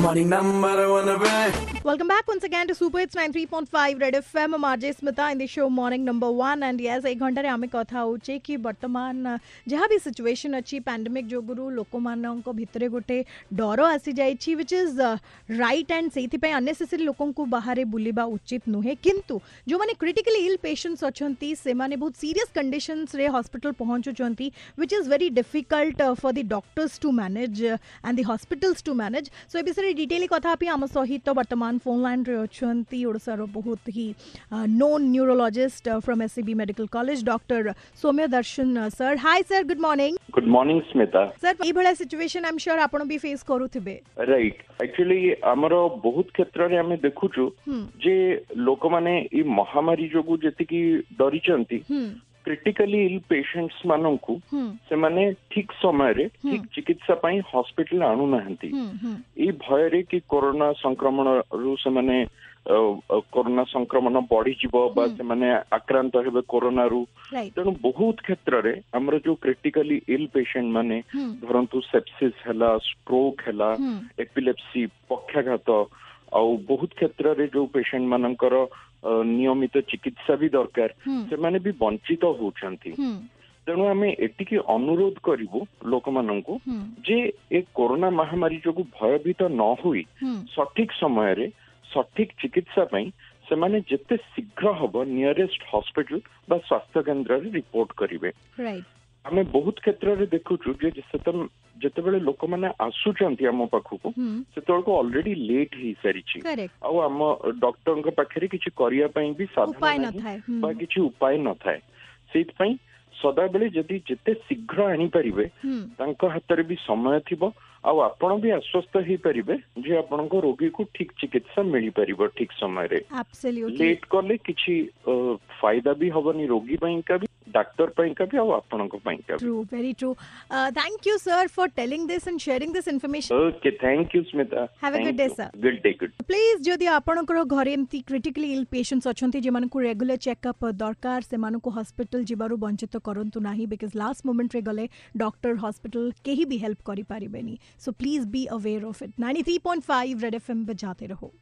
Morning number one eh, away. Welcome back once 93.5 Red FM. I'm RJ Smita in the show Morning Number One. And एक घंटा रे आमे कथा हो चे कि वर्तमान जहाँ भी सिचुएशन अच्छी पैंडेमिक जो गुरु लोगों मारने उनको भीतरे घोटे डॉरो ऐसी जाए ची विच इज़ राइट एंड सही पे अन्य से को बाहरे बुली उचित नहीं है किंतु, जो माने क्रिटिकली इल पेशेंट्स अच्छोंती से माने बहुत सीरियस कंडीशंस रे हॉस्पिटल पहुँच चुचोंती which is very difficult for the doctors to manage and the hospitals to manage so ये ডিটেইলি কথা আপনি আম সহিত বর্তমান ফোন লাইন রে অছন্তি ওড়িশার বহুত হি known neurologist from SCB medical college doctor Soumya Darshan sir hi sir good morning good morning Smita sir এই ভଳିଆ সিচুয়েশন আই এম শিওর আপন বি ফেস করুথিবে রাইট একচুয়ালি আমার বহুত ক্ষেত্রে আমি দেখুছু যে লোকমানে এই মহামারী যোগু যেতিকি ডরিচন্তি କ୍ରିଟିକାଲି ଇଲ୍ ପେସେଣ୍ଟସ୍ ମାନଙ୍କୁ ହୁଁ ସେମାନେ ଠିକ ସମୟରେ ଠିକ ଚିକିତ୍ସା ପାଇଁ ହସ୍ପିଟାଲ ଆଣୁନାହାନ୍ତି ହୁଁ ହୁଁ ଏଇ ଭୟରେ କି କରୋନା ସଂକ୍ରମଣରୁ ସେମାନେ ଅ, ଅ, କରୋନା ସଂକ୍ରମଣ ବଢିଯିବ ବା ସେମାନେ ଆକ୍ରାନ୍ତ ହେବେ କରୋନାରୁ ରାଇଟ୍ ତେଣୁ ବହୁତ କ୍ଷେତ୍ରରେ ଆମର ଯୋଉ କ୍ରିଟିକାଲି ଇଲ୍ ପେସେଣ୍ଟ ମାନେ ହୁଁ. ଧରନ୍ତୁ ସେପ୍ସିସ୍ ହେଲା ଷ୍ଟ୍ରୋକ୍ ହେଲା ହୁଁ. ଏପିଲେପ୍ସି ପକ୍ଷାଘାତ ଆଉ ବହୁତ କ୍ଷେତ୍ରରେ ଯୋଉ ପେସେଣ୍ଟ ମାନଙ୍କର ଅ, ନିୟମିତ ଚିକିତ୍ସା ବି ଦରକାର ହୁଁ ସେମାନେ ବି ବଞ୍ଚିତ ହଉଛନ୍ତି। ହୁଁ ତେଣୁ ଆମେ ଏତିକି ଅନୁରୋଧ କରିବୁ ଲୋକମାନଙ୍କୁ ହୁଁ ଯେ ଏ କୋରୋନା ମହାମାରୀ ଯୋଗୁ ଭୟଭୀତ ନ ହୋଇ ହୁଁ ସଠିକ ସମୟରେ ସଠିକ ଚିକିତ୍ସା ପାଇଁ ସେମାନେ ଯେତେ ଶୀଘ୍ର ହବ ନିୟରେଷ୍ଟ ହସ୍ପିଟାଲ ବା ସ୍ୱାସ୍ଥ୍ୟ କେନ୍ଦ୍ରରେ ରିପୋର୍ଟ କରିବେ। ରାଇଟ୍ ଆମେ ବହୁତ କ୍ଷେତ୍ରରେ ଦେଖୁଛୁ ଯେ ସେତେ- ଯେତେବେଳେ ଲୋକମାନେ ଆସୁଛନ୍ତି ଆମ ପାଖକୁ ହୁଁ। ସେତେବେଳକୁ ଅଲରେଡି ଲେଟ୍ ହେଇସାରିଛି କରେକ୍ଟ ଆଉ ଆମ ଡକ୍ଟରଙ୍କ ପାଖରେ କିଛି କରିବା ପାଇଁ ବି ଉପାୟ ସାଧନ ନାହିଁ ନଥାଏ ହୁଁ। ବା କିଛି ଉପାୟ ନଥାଏ। ସେଇଥିପାଇଁ ସଦାବେଳେ ଯଦି ଯେତେ ଶୀଘ୍ର ଆଣିପାରିବେ ହୁଁ। ତାଙ୍କ ହାତରେ ବି ସମୟ ଥିବ ଆଉ ଆପଣ ବି ଆଶ୍ୱସ୍ତ ହେଇପାରିବେ ଯେ ଆପଣଙ୍କ ରୋଗୀକୁ ଠିକ ଚିକିତ୍ସା ମିଳିପାରିବ ଠିକ ସମୟରେ। Absolutely ଲେଟ୍ କଲେ କିଛି ଅ, ଫାଇଦା ବି ହବନି ରୋଗୀ ପାଇଁକା ବି। ଡାକ୍ତର ପାଇଁକା ବି ଆଉ ଆପଣଙ୍କ ପାଇଁକା ବି true very true thank you sir for telling this and sharing this information okay thank you Smita have a good day sir good day good please ଯଦି ଆପଣଙ୍କର ଘରେ ଏମିତି କ୍ରିଟିକାଲି ଇଲ୍ ପେସେଣ୍ଟସ୍ ଅଛନ୍ତି ଯେମାନଙ୍କୁ ରେଗୁଲାର ଚେକଅପ୍ ଦରକାର ସେମାନଙ୍କୁ hospital ଯିବାରୁ ବଞ୍ଚିତ କରନ୍ତୁ ନାହିଁ ବିକଜ୍ ଲାଷ୍ଟ ମୋମେଣ୍ଟରେ ଗଲେ ଡକ୍ଟର ହସ୍ପିଟାଲ କେହି ବି ହେଲ୍ପ କରିପାରିବେନି so please be aware of it ninety three point five red F M बजाते रहो